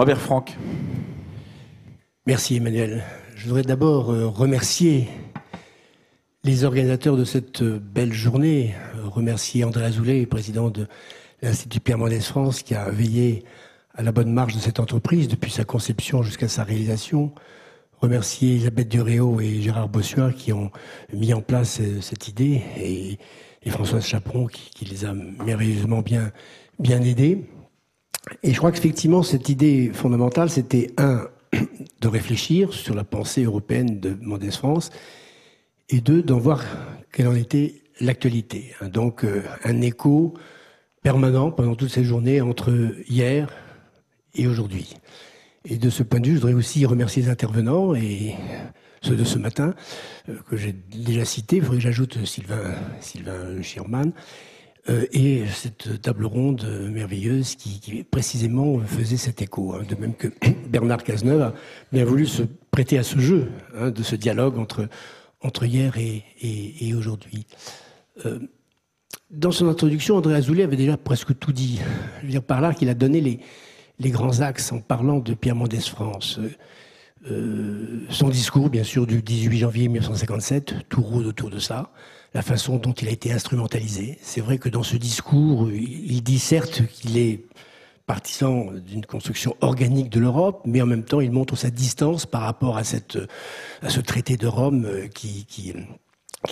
Robert Franck. Merci Emmanuel. Je voudrais d'abord remercier les organisateurs de cette belle journée, remercier André Azoulay, président de l'Institut Pierre Mendès France, qui a veillé à la bonne marche de cette entreprise depuis sa conception jusqu'à sa réalisation. Remercier Elisabeth Duréo et Gérard Bossuin qui ont mis en place euh, cette idée et, Françoise Chaperon qui, les a merveilleusement bien aidés. Et je crois qu'effectivement, cette idée fondamentale, c'était un, de réfléchir sur la pensée européenne de Mendès France et deux, d'en voir quelle en était l'actualité. Donc, euh, un écho permanent pendant toute cette journée entre hier, et aujourd'hui. Et de ce point de vue, je voudrais aussi remercier les intervenants et ceux de ce matin euh, que j'ai déjà cités. Il faudrait que j'ajoute Sylvain, Sylvain Schirman. Euh, et cette table ronde merveilleuse qui, précisément faisait cet écho. Hein. de même que Bernard Cazeneuve a bien voulu se prêter à ce jeu, hein, de ce dialogue entre, entre hier et, aujourd'hui. Euh, dans son introduction, André Azoulay avait déjà presque tout dit. Je veux dire par là qu'il a donné les, les grands axes en parlant de Pierre Mendès France. Euh, euh, son discours, bien sûr, du 18 janvier 1957, tout rôde autour de ça, la façon dont il a été instrumentalisé. C'est vrai que dans ce discours, il dit certes qu'il est partisan d'une construction organique de l'Europe, mais en même temps, il montre sa distance par rapport à, ce traité de Rome euh, qui,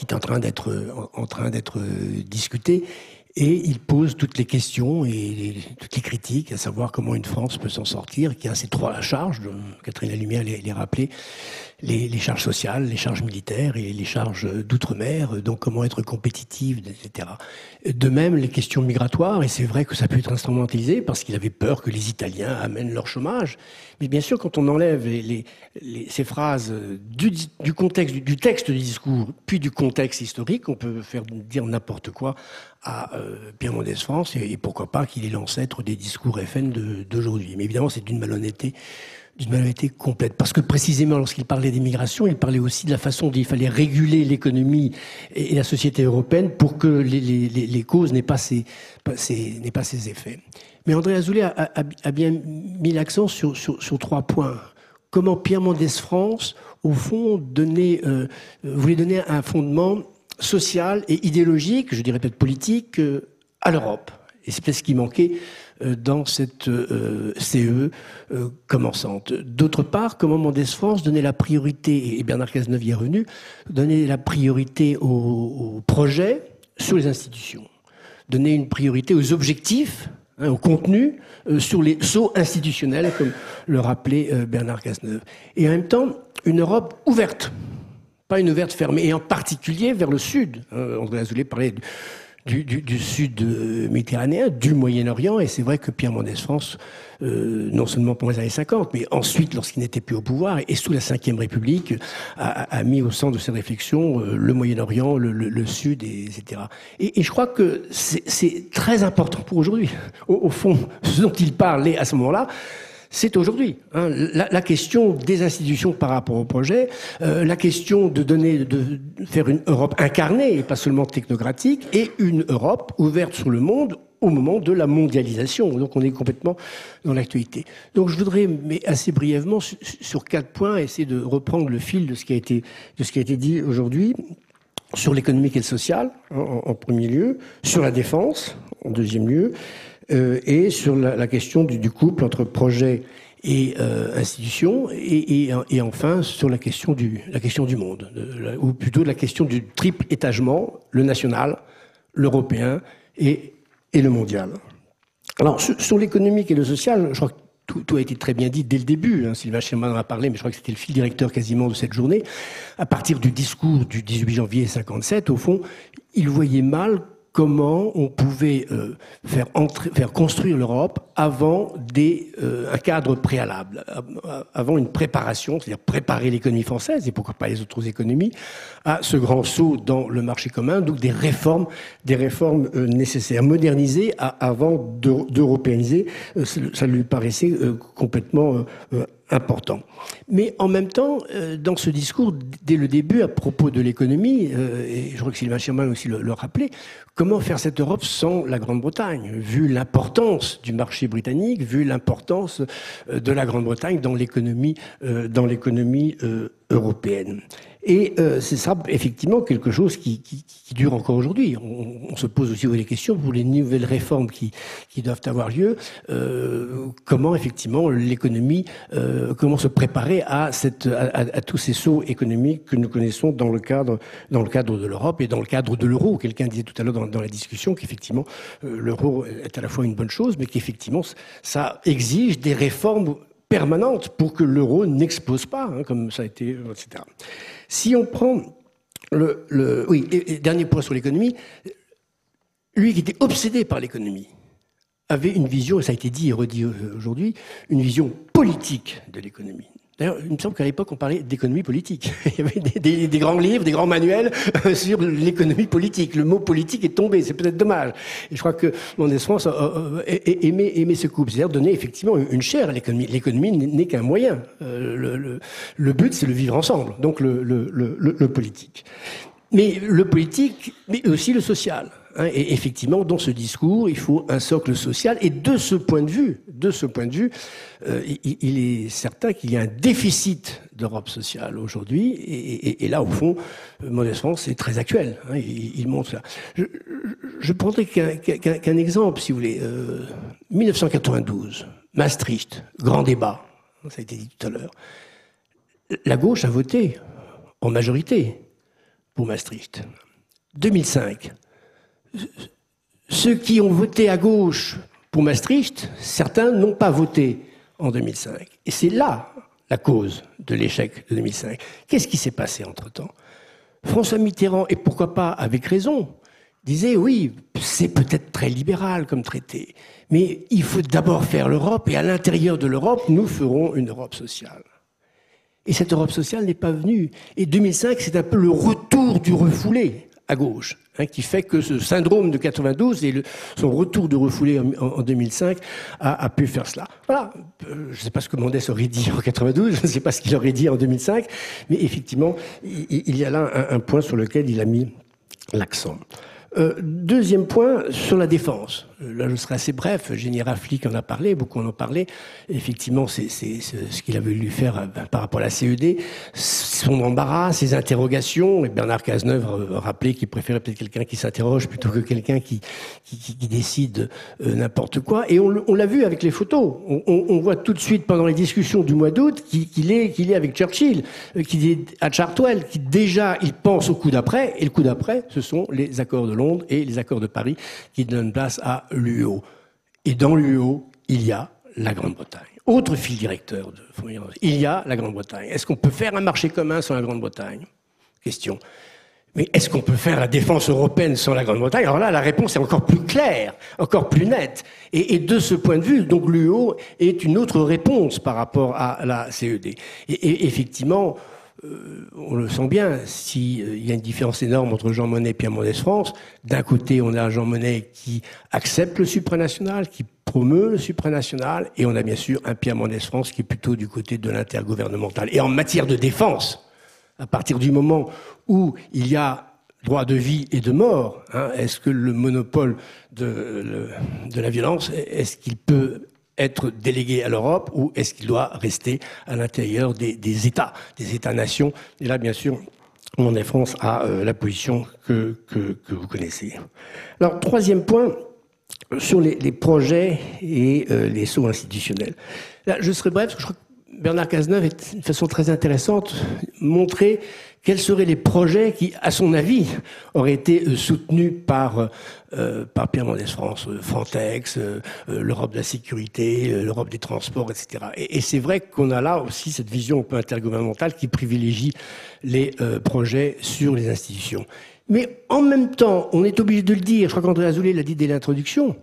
est en train d'être en train d'être discuté et il pose toutes les questions et toutes les critiques, à savoir comment une France peut s'en sortir, qui a ces trois charges, Catherine Lumière les, les rappelait, les, les, charges sociales, les charges militaires et les charges d'outre-mer, donc comment être compétitive, etc. De même, les questions migratoires, et c'est vrai que ça peut être instrumentalisé parce qu'il avait peur que les Italiens amènent leur chômage. Mais bien sûr, quand on enlève ces phrases du contexte, du, texte du discours, puis du contexte historique, on peut faire dire n'importe quoi à euh, Pierre Mendès France, et, pourquoi pas qu'il est l'ancêtre des discours FN d'aujourd'hui. Mais évidemment, c'est d'une malhonnêteté d'une malhonnêteté complète. Parce que précisément, lorsqu'il parlait d'immigration, il parlait aussi de la façon dont il fallait réguler l'économie et la société européenne pour que les, causes n'aient pas, ces, n'aient pas ces effets. Mais André Azoulay a, bien mis l'accent sur, sur, trois points. Comment Pierre Mendès France, au fond, donnait, euh, voulait donner un fondement social et idéologique, je dirais peut-être politique, euh, à l'Europe. Et c'est peut-être ce qui manquait euh, dans cette euh, CE commençante. D'autre part, comment Mendès France donnait la priorité, et Bernard Cazeneuve y est revenu, donnait la priorité aux, projets sur les institutions, donner une priorité aux objectifs, hein, au contenu, sur les sauts institutionnels, comme le rappelait Bernard Cazeneuve. Et en même temps, une Europe ouverte, pas une ouverte fermée, et en particulier vers le sud. André Azoulay parlait du, du, du sud euh, méditerranéen, du Moyen-Orient, et c'est vrai que Pierre Mendès France, euh, non seulement pour les années 50, mais ensuite, lorsqu'il n'était plus au pouvoir, et sous la Ve République, a, a, mis au centre de ses réflexions euh, le Moyen-Orient, le, le, le, Sud, et, etc. Et, et, je crois que c'est très important pour aujourd'hui. Au, au, fond, ce dont il parlait à ce moment-là, c'est aujourd'hui. Hein, la, question des institutions par rapport au projet, euh, la question de donner, faire une Europe incarnée et pas seulement technocratique, et une Europe ouverte sur le monde au moment de la mondialisation. Donc on est complètement dans l'actualité. Donc je voudrais, mais assez brièvement, sur quatre points, essayer de reprendre le fil de ce qui a été, dit aujourd'hui sur l'économique et le social, en, premier lieu, sur la défense, en deuxième lieu, euh, et sur la, question du, couple entre projet et euh, institution, et, enfin sur la question du, la question du monde, de, ou plutôt la question du triple étagement, le national, l'européen et, le mondial. Alors sur, l'économique et le social, je crois que tout, a été très bien dit dès le début. Hein. Sylvain Scherman en a parlé, mais je crois que c'était le fil directeur quasiment de cette journée. À partir du discours du 18 janvier 57, au fond, il voyait mal comment on pouvait euh, faire, entrer, faire construire l'Europe avant euh, un cadre préalable, avant une préparation, c'est-à-dire préparer l'économie française et pourquoi pas les autres économies à ce grand saut dans le marché commun, donc des réformes, des réformes euh, nécessaires, moderniser avant d'européaniser, euh, ça lui paraissait euh, complètement euh, important. Mais en même temps, euh, dans ce discours, dès le début, à propos de l'économie, euh, et je crois que Sylvain Sherman aussi le, le rappelait, comment faire cette Europe sans la Grande-Bretagne, vu l'importance du marché britannique, vu l'importance de la Grande-Bretagne dans l'économie européenne? Et euh, c'est ça, effectivement, quelque chose qui, dure encore aujourd'hui. On, se pose aussi des questions pour les nouvelles réformes qui, doivent avoir lieu. Euh, comment, effectivement, l'économie, euh, comment se préparer à, tous ces sauts économiques que nous connaissons dans le cadre, dans le cadre de l'Europe et dans le cadre de l'euro. Quelqu'un disait tout à l'heure dans, dans, la discussion qu'effectivement, euh, l'euro est à la fois une bonne chose, mais qu'effectivement, ça exige des réformes permanente pour que l'euro n'explose pas, hein, comme ça a été, etc. Si on prend le, le oui, et, dernier point sur l'économie, lui qui était obsédé par l'économie avait une vision, et ça a été dit et redit aujourd'hui, une vision politique de l'économie. D'ailleurs, il me semble qu'à l'époque, on parlait d'économie politique. Il y avait des, grands livres, des grands manuels euh, sur l'économie politique. Le mot politique est tombé, c'est peut-être dommage. Et je crois que mon France aimait, aimait ce couple, c'est-à-dire donner effectivement une chair à l'économie. L'économie n'est qu'un moyen. Euh, le, but, c'est le vivre ensemble, donc le, le politique. Mais le politique, mais aussi le social. Hein, et effectivement, dans ce discours, il faut un socle social. Et de ce point de vue, de ce point de vue, euh, il, est certain qu'il y a un déficit d'Europe sociale aujourd'hui. Et, là, au fond, euh, Modeste France c'est très actuel. Hein, il, montre ça. Je, je prendrai qu'un qu qu exemple, si vous voulez. Euh, 1992, Maastricht, grand débat. Ça a été dit tout à l'heure. La gauche a voté en majorité pour Maastricht. 2005, ceux qui ont voté à gauche pour Maastricht, certains n'ont pas voté en 2005. Et c'est là la cause de l'échec de 2005. Qu'est-ce qui s'est passé entre-temps? François Mitterrand, et pourquoi pas avec raison, disait oui, c'est peut-être très libéral comme traité, mais il faut d'abord faire l'Europe, et à l'intérieur de l'Europe, nous ferons une Europe sociale. Et cette Europe sociale n'est pas venue. Et 2005, c'est un peu le retour du refoulé à gauche, hein, qui fait que ce syndrome de 92 et son retour de refoulé en, en, en 2005 a, a, pu faire cela. Voilà. Euh, je ne sais pas ce que Mendès aurait dit en 92, je ne sais pas ce qu'il aurait dit en 2005, mais effectivement, il, y a là un, point sur lequel il a mis l'accent. Euh, deuxième point, sur la défense. Euh, là, je serai assez bref. Général Flick en a parlé, beaucoup en ont parlé. Effectivement, c'est ce qu'il a voulu faire euh, par rapport à la CED. Son embarras, ses interrogations. Bernard Cazeneuve rappelait qu'il préférait peut-être quelqu'un qui s'interroge plutôt que quelqu'un qui, décide n'importe quoi. Et on, l'a vu avec les photos. On, voit tout de suite pendant les discussions du mois d'août qu'il est, qu'il est avec Churchill, qu'il est à Chartwell, qui déjà, il pense au coup d'après. Et le coup d'après, ce sont les accords de Londres et les accords de Paris qui donnent place à l'UO. Et dans l'UO, il y a la Grande-Bretagne. Autre fil directeur de il y a la Grande-Bretagne. Est-ce qu'on peut faire un marché commun sans la Grande-Bretagne? Question. Mais est-ce qu'on peut faire la défense européenne sans la Grande-Bretagne? Alors là, la réponse est encore plus claire, encore plus nette. Et, de ce point de vue, donc l'UO est une autre réponse par rapport à la CED. Et effectivement, euh, on le sent bien, s'il euh, y a une différence énorme entre Jean Monnet et Pierre Mendès France, d'un côté, on a Jean Monnet qui accepte le supranational, qui promeut le supranational, et on a bien sûr un Pierre Mendès France qui est plutôt du côté de l'intergouvernemental. Et en matière de défense, à partir du moment où il y a droit de vie et de mort, hein, est-ce que le monopole de, de la violence, est-ce qu'il peut être délégué à l'Europe ou est-ce qu'il doit rester à l'intérieur des, États, des États-nations? Et là, bien sûr, mon France a euh, la position que, que, vous connaissez. Alors, troisième point, sur les, projets et euh, les sauts institutionnels. Là, je serai bref, parce que je crois que Bernard Cazeneuve est d'une façon très intéressante montrer quels seraient les projets qui, à son avis, auraient été euh, soutenus par, euh, par Pierre Mendès France, euh, Frontex, euh, l'Europe de la sécurité, euh, l'Europe des transports, etc. Et, c'est vrai qu'on a là aussi cette vision un peu intergouvernementale qui privilégie les euh, projets sur les institutions. Mais en même temps, on est obligé de le dire, je crois qu'André Azoulay l'a dit dès l'introduction,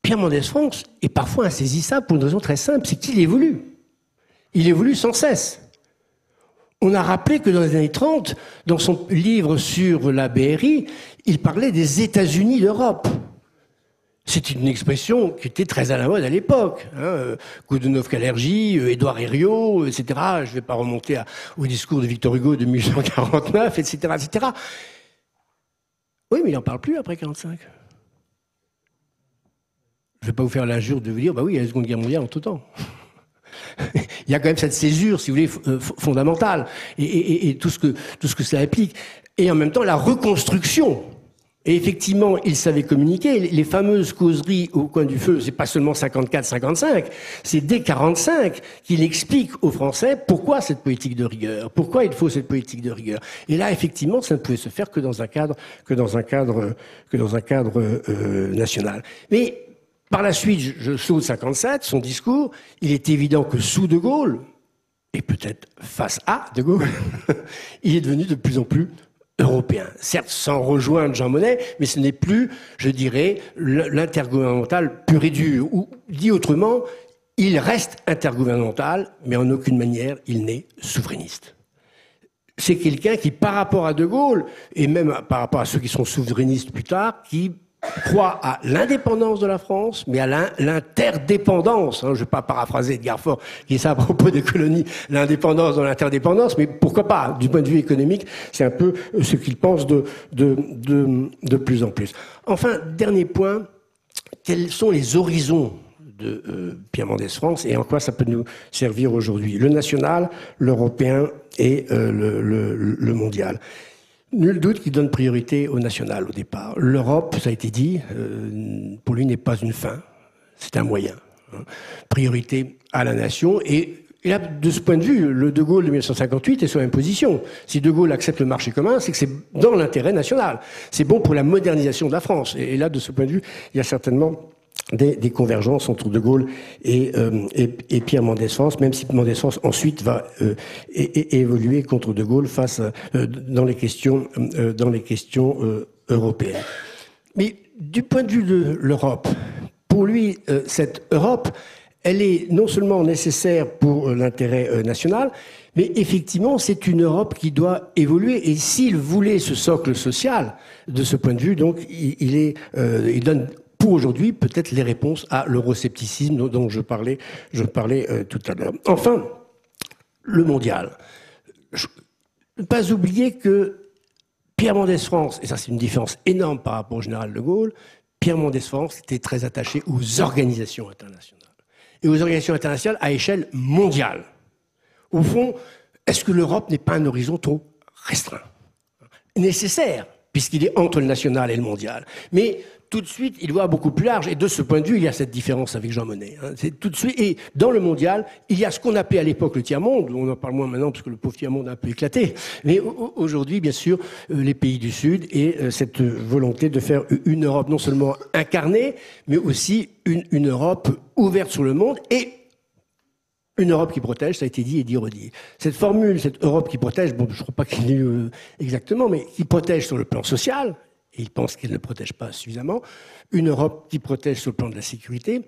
Pierre Mendès France est parfois insaisissable pour une raison très simple, c'est qu'il évolue. Il évolue sans cesse. On a rappelé que dans les années 30, dans son livre sur la BRI, il parlait des États-Unis d'Europe. C'est une expression qui était très à la mode à l'époque. Hein. Goudunov Kalergi, Édouard Herriot, etc. Je ne vais pas remonter au discours de Victor Hugo de 1849, etc., etc. Oui, mais il n'en parle plus après 45. je ne vais pas vous faire l'injure de vous dire, bah oui, il y a la Seconde Guerre mondiale en tout temps. il y a quand même cette césure, si vous voulez, euh, fondamentale, et, tout, ce que, tout ce que cela implique. Et en même temps, la reconstruction et effectivement, il savait communiquer. Les fameuses causeries au coin du feu, c'est pas seulement 54-55, c'est dès 45 qu'il explique aux Français pourquoi cette politique de rigueur, pourquoi il faut cette politique de rigueur. Et là, effectivement, ça ne pouvait se faire que dans un cadre, que dans un cadre, que dans un cadre euh, national. Mais par la suite, je saute 57, son discours, il est évident que sous De Gaulle, et peut-être face à De Gaulle, il est devenu de plus en plus européen. Certes, sans rejoindre Jean Monnet, mais ce n'est plus, je dirais, l'intergouvernemental pur et dur. Ou, dit autrement, il reste intergouvernemental, mais en aucune manière il n'est souverainiste. C'est quelqu'un qui, par rapport à De Gaulle, et même par rapport à ceux qui sont souverainistes plus tard, qui croit à l'indépendance de la France, mais à l'interdépendance. Hein, je ne vais pas paraphraser Edgar Faure qui ça à propos des colonies, l'indépendance dans l'interdépendance, mais pourquoi pas Du point de vue économique, c'est un peu ce qu'il pense de, de, de, de plus en plus. Enfin, dernier point, quels sont les horizons de euh, Pierre Mendès France et en quoi ça peut nous servir aujourd'hui? Le national, l'européen et euh, le, le, le mondial. Nul doute qu'il donne priorité au national au départ. L'Europe, ça a été dit, euh, pour lui n'est pas une fin, c'est un moyen. Hein. Priorité à la nation et là, de ce point de vue, le De Gaulle de 1958 est sur la même position. Si De Gaulle accepte le marché commun, c'est que c'est dans l'intérêt national. C'est bon pour la modernisation de la France. Et là, de ce point de vue, il y a certainement des, des, convergences entre De Gaulle et, euh, et, et Pierre Mendès France, même si Mendès France ensuite va euh, évoluer contre De Gaulle face euh, dans les questions, euh, dans les questions européennes. Mais du point de vue de l'Europe, pour lui, cette Europe, elle est non seulement nécessaire pour l'intérêt national, mais effectivement, c'est une Europe qui doit évoluer. Et s'il voulait ce socle social, de ce point de vue, donc, il, est, il donne pour aujourd'hui peut-être les réponses à l'euroscepticisme dont je parlais, je parlais euh, tout à l'heure. Enfin, le mondial. ne pas oublier que Pierre Mendès France, et ça c'est une différence énorme par rapport au général de Gaulle, Pierre Mendès France était très attaché aux organisations internationales. Et aux organisations internationales à échelle mondiale. Au fond, est-ce que l'Europe n'est pas un horizon trop restreint Nécessaire, puisqu'il est entre le national et le mondial. Mais tout de suite, il voit beaucoup plus large. Et de ce point de vue, il y a cette différence avec Jean Monnet. Hein. C'est tout de suite. Et dans le mondial, il y a ce qu'on appelait à l'époque le tiers-monde. On en parle moins maintenant parce que le pauvre tiers-monde a un peu éclaté. Mais aujourd'hui, bien sûr, euh, les pays du Sud et euh, cette volonté de faire une Europe non seulement incarnée, mais aussi une, une Europe ouverte sur le monde et une Europe qui protège, ça a été dit et dit redit. Cette formule, cette Europe qui protège, bon, je ne crois pas qu'il y ait eu euh, exactement, mais qui protège sur le plan social, et il pense qu'elle ne protège pas suffisamment, une Europe qui protège sur le plan de la sécurité,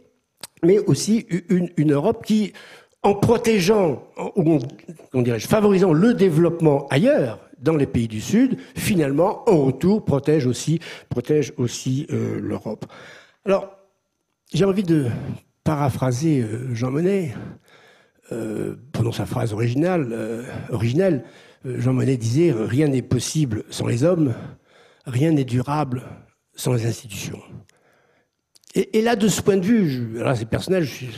mais aussi une, Europe qui, en protégeant, ou dirait favorisant le développement ailleurs, dans les pays du Sud, finalement, en retour, protège aussi, protège aussi euh, l'Europe. Alors, j'ai envie de paraphraser euh, Jean Monnet, euh, sa phrase originale, euh, originelle. Euh, Jean Monnet disait Rien n'est possible sans les hommes, rien n'est durable sans les institutions. Et, là, de ce point de vue, alors c'est personnel, je suis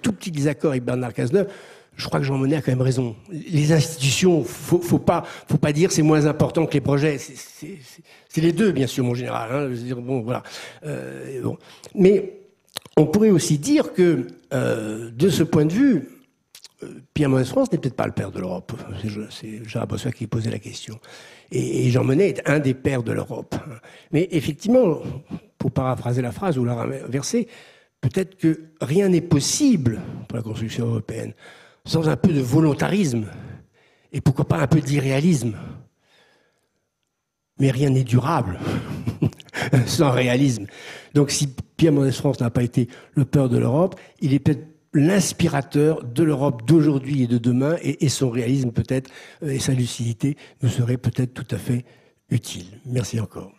tout petit désaccord avec Bernard Cazeneuve. Je crois que Jean Monnet a quand même raison. Les institutions, faut, faut pas, faut pas dire c'est moins important que les projets. C'est les deux, bien sûr, mon général. Hein. Je veux dire, bon, voilà. Euh, bon. Mais on pourrait aussi dire que, euh, de ce point de vue, Pierre Mendès France n'est peut-être pas le père de l'Europe. C'est Gérard Bossuet qui posait la question. Et, Jean Monnet est un des pères de l'Europe. Mais effectivement, pour paraphraser la phrase ou la renverser, peut-être que rien n'est possible pour la construction européenne sans un peu de volontarisme et pourquoi pas un peu d'irréalisme. Mais rien n'est durable sans réalisme. Donc si Pierre Mendès France n'a pas été le père de l'Europe, il est peut-être l'inspirateur de l'Europe d'aujourd'hui et de demain, et, son réalisme peut-être, euh, et sa lucidité nous serait peut-être tout à fait utile. Merci encore.